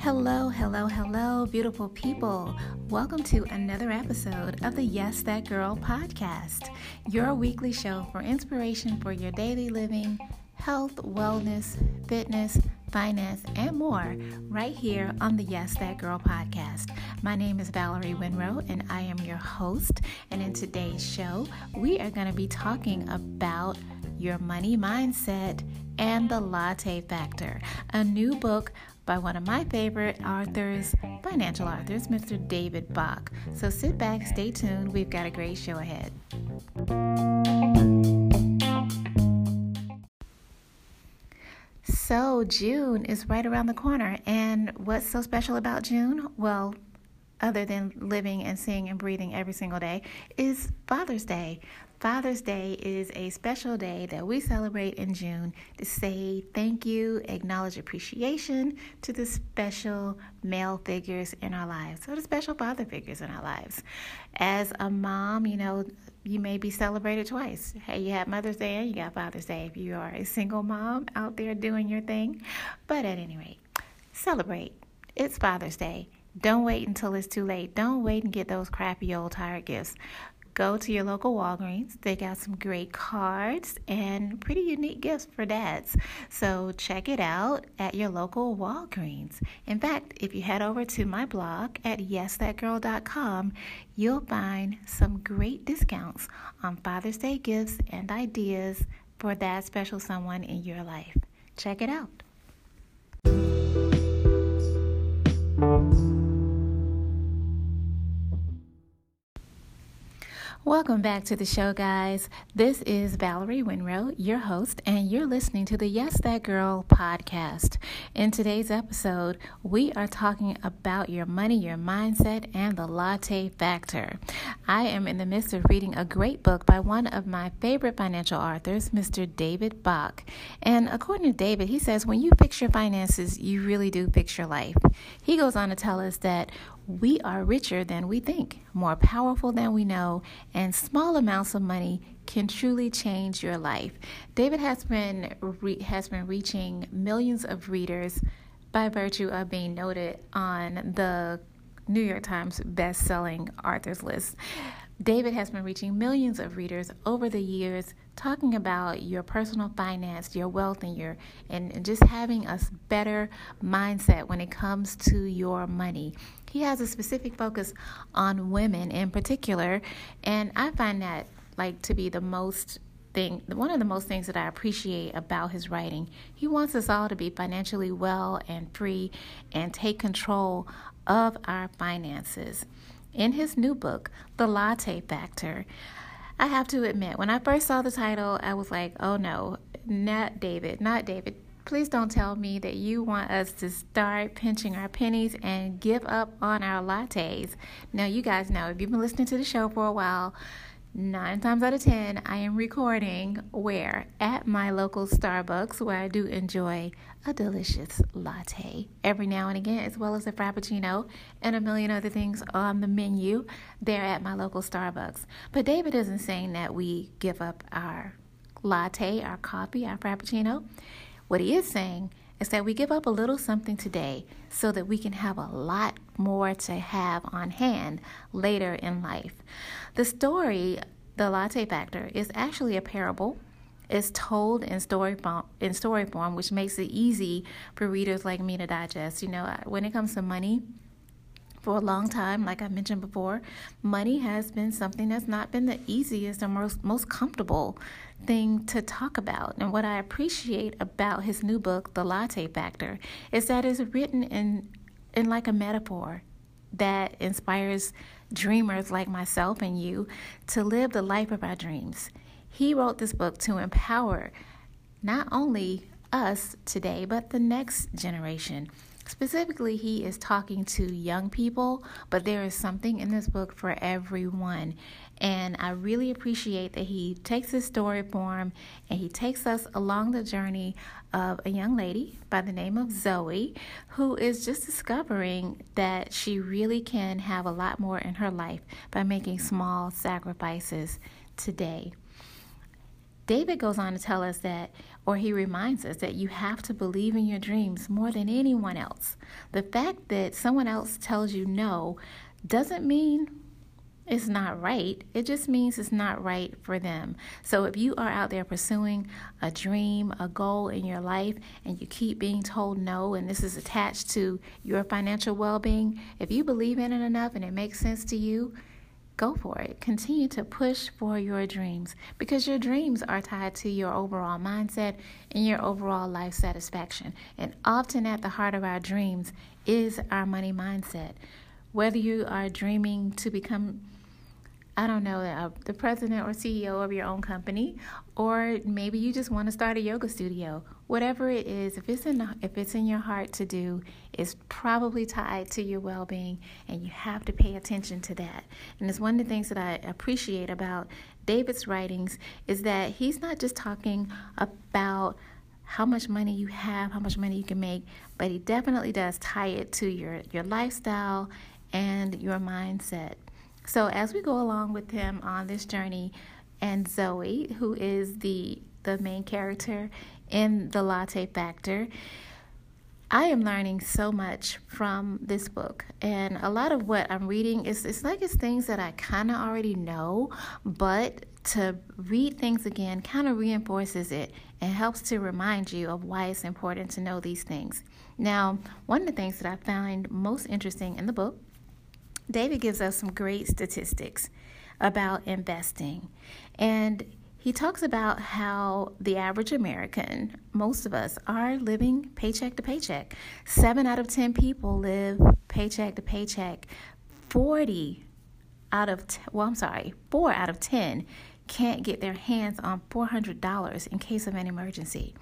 Hello, hello, hello, beautiful people. Welcome to another episode of the Yes That Girl podcast, your weekly show for inspiration for your daily living, health, wellness, fitness, finance, and more right here on the Yes That Girl podcast. My name is Valerie Winrow, and I am your host. And in today's show, we are going to be talking about your money mindset and the latte factor, a new book by one of my favorite authors, financial authors, Mr. David Bach. So sit back, stay tuned. We've got a great show ahead. So, June is right around the corner. And what's so special about June? Well, other than living and seeing and breathing every single day, is Father's Day. Father's Day is a special day that we celebrate in June to say thank you, acknowledge appreciation to the special male figures in our lives, or the special father figures in our lives. As a mom, you know, you may be celebrated twice. Hey, you have Mother's Day and you got Father's Day if you are a single mom out there doing your thing. But at any rate, celebrate. It's Father's Day. Don't wait until it's too late. Don't wait and get those crappy old tired gifts. Go to your local Walgreens. They got some great cards and pretty unique gifts for dads. So check it out at your local Walgreens. In fact, if you head over to my blog at yesthatgirl.com, you'll find some great discounts on Father's Day gifts and ideas for that special someone in your life. Check it out. Welcome back to the show, guys. This is Valerie Winrow, your host, and you're listening to the Yes That Girl podcast. In today's episode, we are talking about your money, your mindset, and the latte factor. I am in the midst of reading a great book by one of my favorite financial authors, Mr. David Bach. And according to David, he says when you fix your finances, you really do fix your life. He goes on to tell us that we are richer than we think, more powerful than we know, and small amounts of money can truly change your life. David has been re- has been reaching millions of readers by virtue of being noted on the New York Times best-selling authors list. David has been reaching millions of readers over the years talking about your personal finance, your wealth and your and just having a better mindset when it comes to your money. He has a specific focus on women in particular, and I find that like to be the most thing one of the most things that I appreciate about his writing. He wants us all to be financially well and free and take control of our finances. In his new book, The Latte Factor, I have to admit, when I first saw the title, I was like, oh no, not David, not David. Please don't tell me that you want us to start pinching our pennies and give up on our lattes. Now, you guys know if you've been listening to the show for a while, nine times out of ten, I am recording where? At my local Starbucks, where I do enjoy a delicious latte every now and again, as well as a Frappuccino and a million other things on the menu there at my local Starbucks. But David isn't saying that we give up our latte, our coffee, our Frappuccino. What he is saying is that we give up a little something today so that we can have a lot more to have on hand later in life. The story, The Latte Factor, is actually a parable. It's told in story form, in story form, which makes it easy for readers like me to digest. You know, uh, when it comes to money, for a long time, like I mentioned before, money has been something that's not been the easiest or most, most comfortable thing to talk about. And what I appreciate about his new book, The Latte Factor, is that it's written in, in like a metaphor that inspires dreamers like myself and you to live the life of our dreams. He wrote this book to empower not only us today, but the next generation. Specifically, he is talking to young people, but there is something in this book for everyone. And I really appreciate that he takes his story form and he takes us along the journey of a young lady by the name of Zoe who is just discovering that she really can have a lot more in her life by making small sacrifices today. David goes on to tell us that, or he reminds us that you have to believe in your dreams more than anyone else. The fact that someone else tells you no doesn't mean it's not right. It just means it's not right for them. So if you are out there pursuing a dream, a goal in your life, and you keep being told no, and this is attached to your financial well being, if you believe in it enough and it makes sense to you, go for it. Continue to push for your dreams because your dreams are tied to your overall mindset and your overall life satisfaction. And often at the heart of our dreams is our money mindset. Whether you are dreaming to become I don't know, uh, the president or CEO of your own company, or maybe you just want to start a yoga studio. Whatever it is, if it's in if it's in your heart to do, it's probably tied to your well-being, and you have to pay attention to that. And it's one of the things that I appreciate about David's writings is that he's not just talking about how much money you have, how much money you can make, but he definitely does tie it to your your lifestyle and your mindset. So as we go along with him on this journey, and Zoe, who is the the main character in the Latte Factor, I am learning so much from this book, and a lot of what I'm reading is it's like it's things that I kind of already know, but to read things again kind of reinforces it and helps to remind you of why it's important to know these things. Now, one of the things that I find most interesting in the book David gives us some great statistics about investing. And he talks about how the average American, most of us, are living paycheck to paycheck. Seven out of 10 people live paycheck to paycheck. 40 out of, t- well, I'm sorry, four out of 10 can't get their hands on $400 in case of an emergency.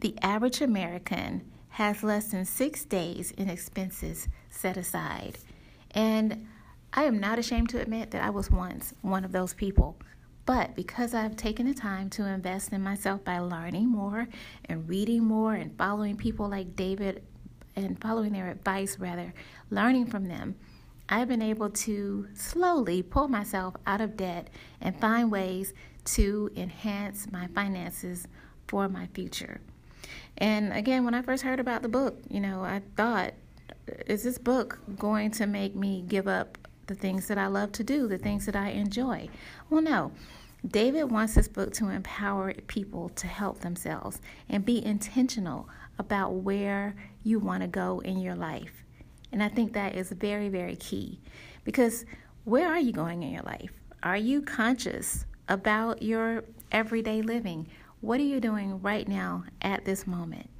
The average American has less than six days in expenses set aside. And I am not ashamed to admit that I was once one of those people. But because I've taken the time to invest in myself by learning more and reading more and following people like David and following their advice, rather, learning from them, I've been able to slowly pull myself out of debt and find ways to enhance my finances for my future. And again, when I first heard about the book, you know, I thought is this book going to make me give up the things that I love to do, the things that I enjoy? Well, no. David wants this book to empower people to help themselves and be intentional about where you want to go in your life. And I think that is very, very key because where are you going in your life? Are you conscious about your everyday living? What are you doing right now at this moment?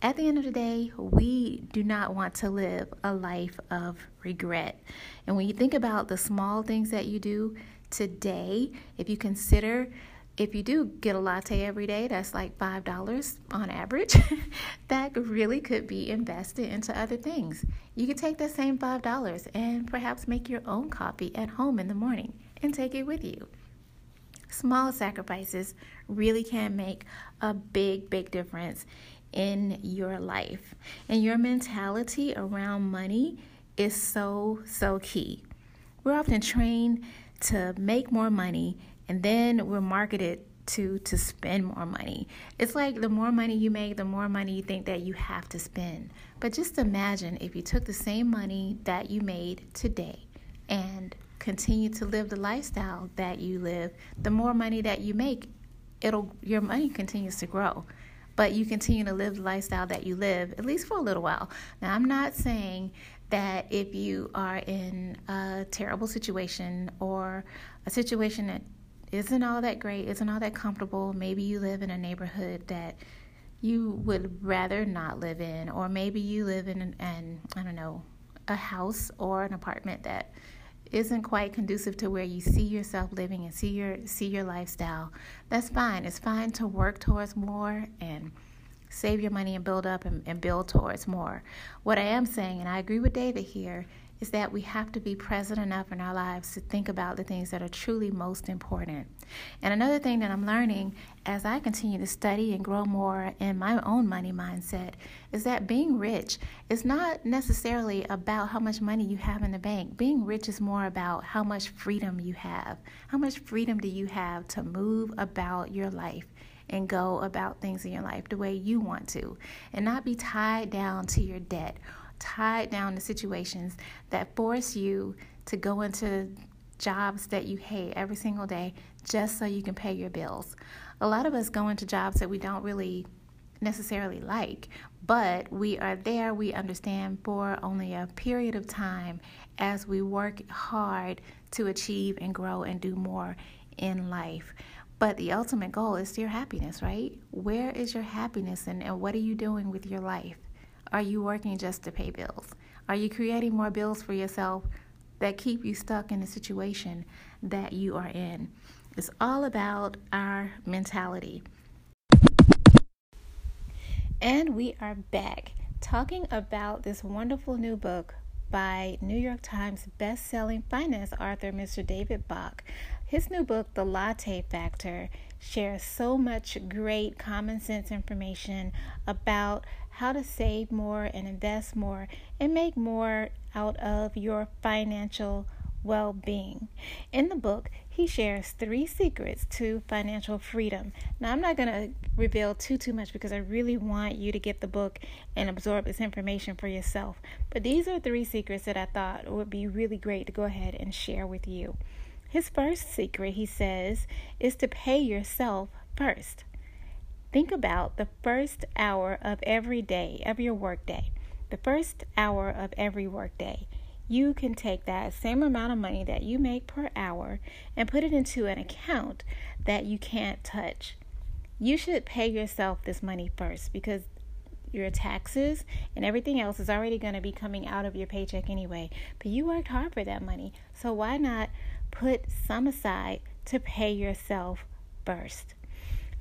At the end of the day, we do not want to live a life of regret. And when you think about the small things that you do today, if you consider if you do get a latte every day, that's like $5 on average, that really could be invested into other things. You could take that same $5 and perhaps make your own coffee at home in the morning and take it with you. Small sacrifices really can make a big, big difference in your life. And your mentality around money is so, so key. We're often trained to make more money and then we're marketed to to spend more money. It's like the more money you make, the more money you think that you have to spend. But just imagine if you took the same money that you made today and continue to live the lifestyle that you live, the more money that you make, it'll your money continues to grow but you continue to live the lifestyle that you live, at least for a little while. Now, I'm not saying that if you are in a terrible situation or a situation that isn't all that great, isn't all that comfortable, maybe you live in a neighborhood that you would rather not live in, or maybe you live in an, an I don't know, a house or an apartment that isn't quite conducive to where you see yourself living and see your see your lifestyle, that's fine. It's fine to work towards more and save your money and build up and, and build towards more. What I am saying, and I agree with David here, is that we have to be present enough in our lives to think about the things that are truly most important. And another thing that I'm learning as I continue to study and grow more in my own money mindset is that being rich is not necessarily about how much money you have in the bank. Being rich is more about how much freedom you have. How much freedom do you have to move about your life? and go about things in your life the way you want to and not be tied down to your debt tied down to situations that force you to go into jobs that you hate every single day just so you can pay your bills. A lot of us go into jobs that we don't really necessarily like, but we are there, we understand, for only a period of time as we work hard to achieve and grow and do more in life. But the ultimate goal is your happiness, right? Where is your happiness and, and what are you doing with your life? Are you working just to pay bills? Are you creating more bills for yourself that keep you stuck in the situation that you are in? It's all about our mentality. And we are back talking about this wonderful new book by New York Times best-selling finance author Mr. David Bach. His new book, The Latte Factor, shares so much great common sense information about how to save more and invest more and make more out of your financial well being. In the book, he shares three secrets to financial freedom. Now, I'm not going to reveal too too much because I really want you to get the book and absorb this information for yourself. But these are three secrets that I thought would be really great to go ahead and share with you. His first secret, he says, is to pay yourself first. Think about the first hour of every day, of your workday. The first hour of every workday. You can take that same amount of money that you make per hour and put it into an account that you can't touch. You should pay yourself this money first because your taxes and everything else is already going to be coming out of your paycheck anyway. But you worked hard for that money. So why not put some aside to pay yourself first?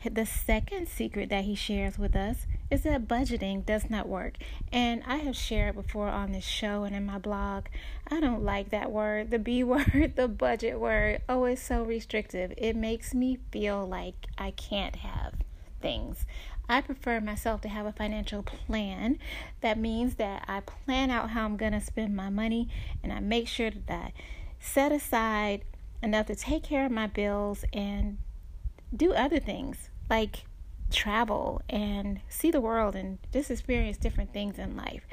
The second secret that he shares with us is that budgeting does not work. And I have shared before on this show and in my blog. I don't like that word, the B word, the budget word. Oh, it's so restrictive. It makes me feel like I can't have things. I prefer myself to have a financial plan. That means that I plan out how I'm going to spend my money and I make sure that I set aside enough to take care of my bills and do other things like travel and see the world and just experience different things in life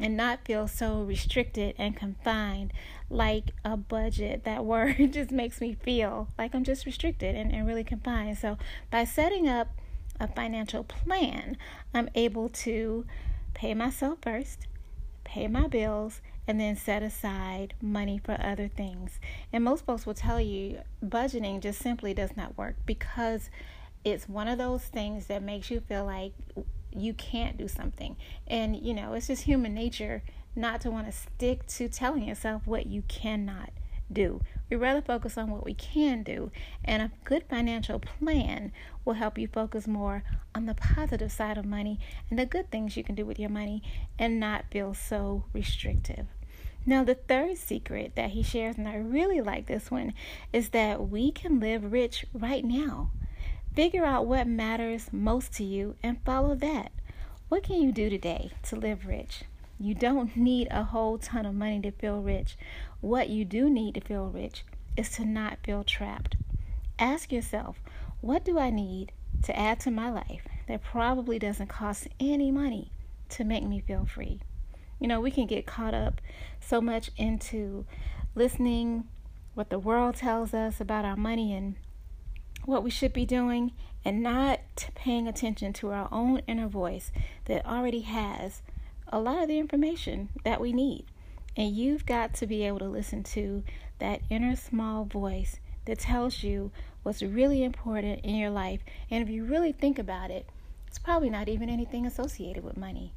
and not feel so restricted and confined like a budget. That word just makes me feel like I'm just restricted and, and really confined. So, by setting up a financial plan, I'm able to pay myself first, pay my bills, and then set aside money for other things. And most folks will tell you budgeting just simply does not work because it's one of those things that makes you feel like you can't do something. And, you know, it's just human nature not to want to stick to telling yourself what you cannot do. We rather focus on what we can do, and a good financial plan will help you focus more on the positive side of money and the good things you can do with your money and not feel so restrictive. Now, the third secret that he shares, and I really like this one, is that we can live rich right now. Figure out what matters most to you and follow that. What can you do today to live rich? You don't need a whole ton of money to feel rich. What you do need to feel rich is to not feel trapped. Ask yourself, what do I need to add to my life that probably doesn't cost any money to make me feel free? You know, we can get caught up so much into listening what the world tells us about our money and what we should be doing and not paying attention to our own inner voice that already has a lot of the information that we need. And you've got to be able to listen to that inner small voice that tells you what's really important in your life. And if you really think about it, it's probably not even anything associated with money.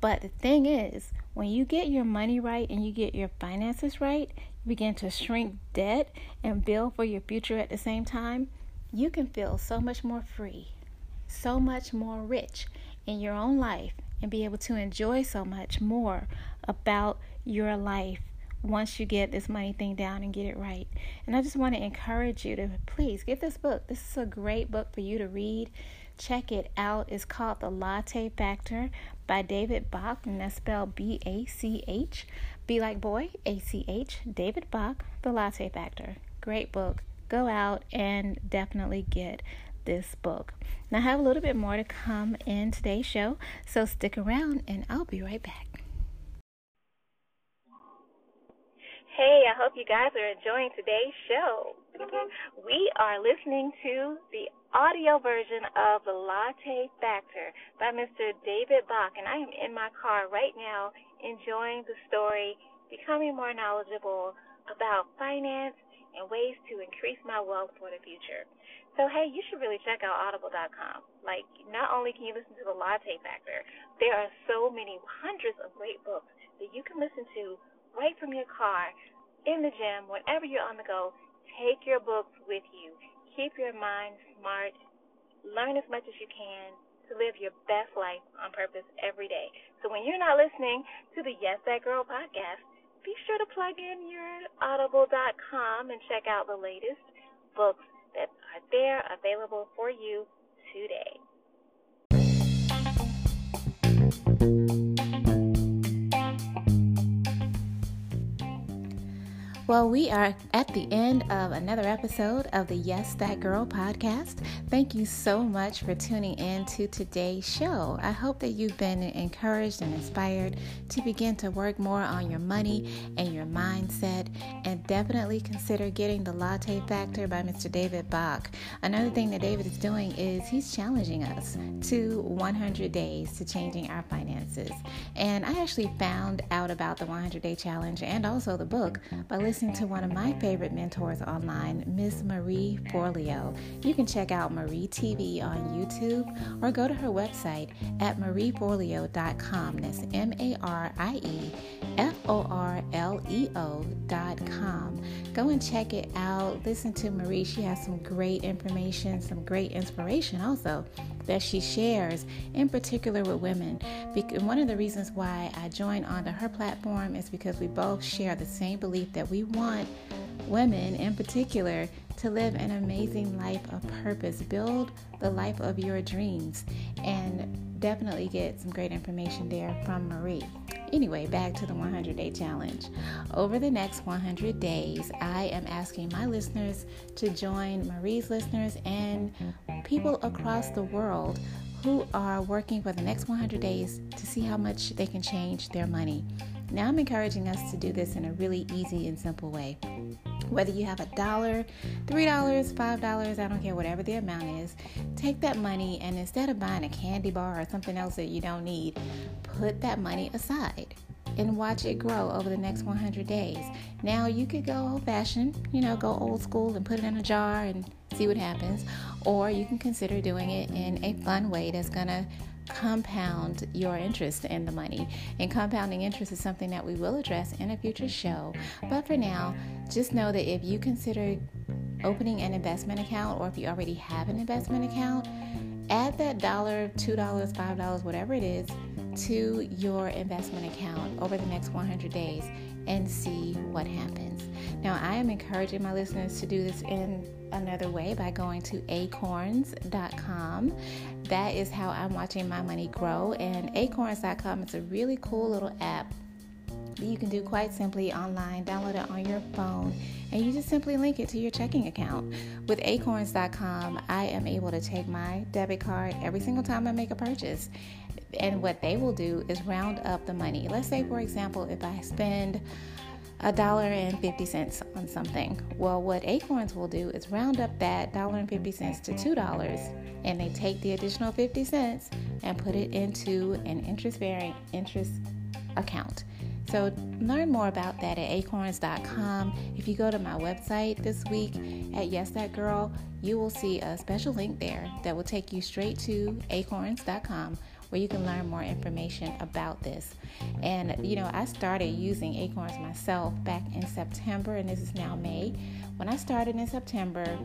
But the thing is, when you get your money right and you get your finances right, you begin to shrink debt and build for your future at the same time, you can feel so much more free, so much more rich in your own life, and be able to enjoy so much more about your life once you get this money thing down and get it right. And I just want to encourage you to please get this book. This is a great book for you to read. Check it out. It's called The Latte Factor by David Bach, and that's spelled B A C H. Be like boy, A C H. David Bach, The Latte Factor. Great book. Go out and definitely get this book. Now, I have a little bit more to come in today's show, so stick around and I'll be right back. Hey, I hope you guys are enjoying today's show. We are listening to the audio version of The Latte Factor by Mr. David Bach, and I am in my car right now enjoying the story, becoming more knowledgeable about finance and ways to increase my wealth for the future. So, hey, you should really check out audible.com. Like, not only can you listen to The Latte Factor, there are so many hundreds of great books that you can listen to right from your car, in the gym, whenever you're on the go. Take your books with you. Keep your mind smart. Learn as much as you can to live your best life on purpose every day. So when you're not listening to the Yes That Girl podcast, be sure to plug in your audible.com and check out the latest books that are there available for you today. Well, we are at the end of another episode of the Yes That Girl podcast. Thank you so much for tuning in to today's show. I hope that you've been encouraged and inspired to begin to work more on your money and your mindset, definitely consider getting the Latte Factor by Mr. David Bach. Another thing that David is doing is he's challenging us to 100 days to changing our finances. And I actually found out about the 100 day challenge and also the book by listening to one of my favorite mentors online, Miss Marie Forleo. You can check out Marie TV on YouTube or go to her website at marieforleo.com. That's M A R I E F O R L E O.com. Um, go and check it out. Listen to Marie. She has some great information, some great inspiration also that she shares, in particular with women. One of the reasons why I joined onto her platform is because we both share the same belief that we want women in particular to live an amazing life of purpose, build the life of your dreams, and definitely get some great information there from Marie. Anyway, back to the 100 day challenge. Over the next 100 days, I am asking my listeners to join Marie's listeners and people across the world who are working for the next 100 days to see how much they can change their money. Now, I'm encouraging us to do this in a really easy and simple way. Whether you have a dollar, three dollars, five dollars, I don't care, whatever the amount is, take that money and instead of buying a candy bar or something else that you don't need, put that money aside and watch it grow over the next 100 days. Now, you could go old fashioned, you know, go old school and put it in a jar and see what happens, or you can consider doing it in a fun way that's to compound your interest in the money. And compounding interest is something that we will address in a future show. But for now, just know that if you consider opening an investment account or if you already have an investment account, add that dollar, two dollars, five dollars, whatever it is, to your investment account over the next 100 days and see what happens. Now, I am encouraging my listeners to do this in another way by going to acorns.com. That is how I'm watching my money grow. And acorns.com is a really cool little app that you can do quite simply online. Download it on your phone and you just simply link it to your checking account. With acorns.com, I am able to take my debit card every single time I make a purchase. And what they will do is round up the money. Let's say, for example, if I spend a dollar and 50 cents on something. Well, what Acorns will do is round up that dollar and 50 cents to $2 and they take the additional 50 cents and put it into an interest bearing interest account. So learn more about that at acorns.com. If you go to my website this week at Yes That Girl, you will see a special link there that will take you straight to acorns.com where you can learn more information about this. And you know, I started using Acorns myself back in September, and this is now May. When I started in September,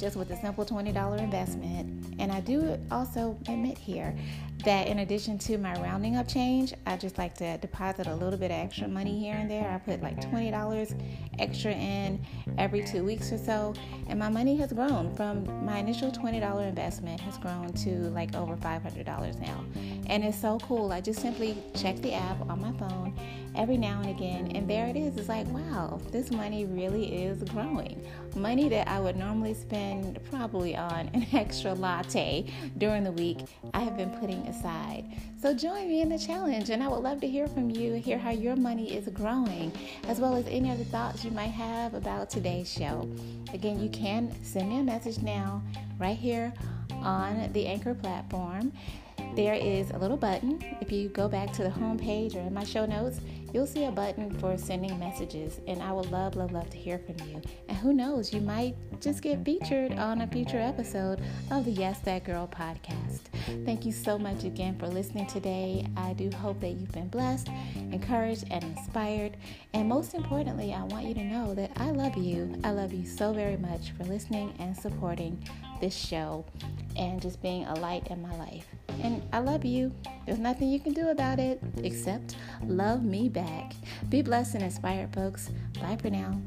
just with a simple $20 investment. And I do also admit here that in addition to my rounding up change, I just like to deposit a little bit of extra money here and there. I put like $20 extra in every two weeks or so, and my money has grown from my initial $20 investment has grown to like over $500 now. And it's so cool. I just simply check the app on my phone every now and again, and there it is. It's like, wow, this money really is growing. Money that I would normally spend probably on an extra latte during the week, I have been putting aside. So join me in the challenge, and I would love to hear from you, hear how your money is growing, as well as any other thoughts you might have about today's show. Again, you can send me a message now, right here on the Anchor platform there is a little button. If you go back to the home page or in my show notes, you'll see a button for sending messages. And I would love, love, love to hear from you. And who knows, you might just get featured on a future episode of the Yes That Girl podcast. Thank you so much again for listening today. I do hope that you've been blessed, encouraged, and inspired. And most importantly, I want you to know that I love you. I love you so very much for listening and supporting this show and just being a light in my life. And I love you. There's nothing you can do about it except love me back. Be blessed and inspired, folks. Bye for now.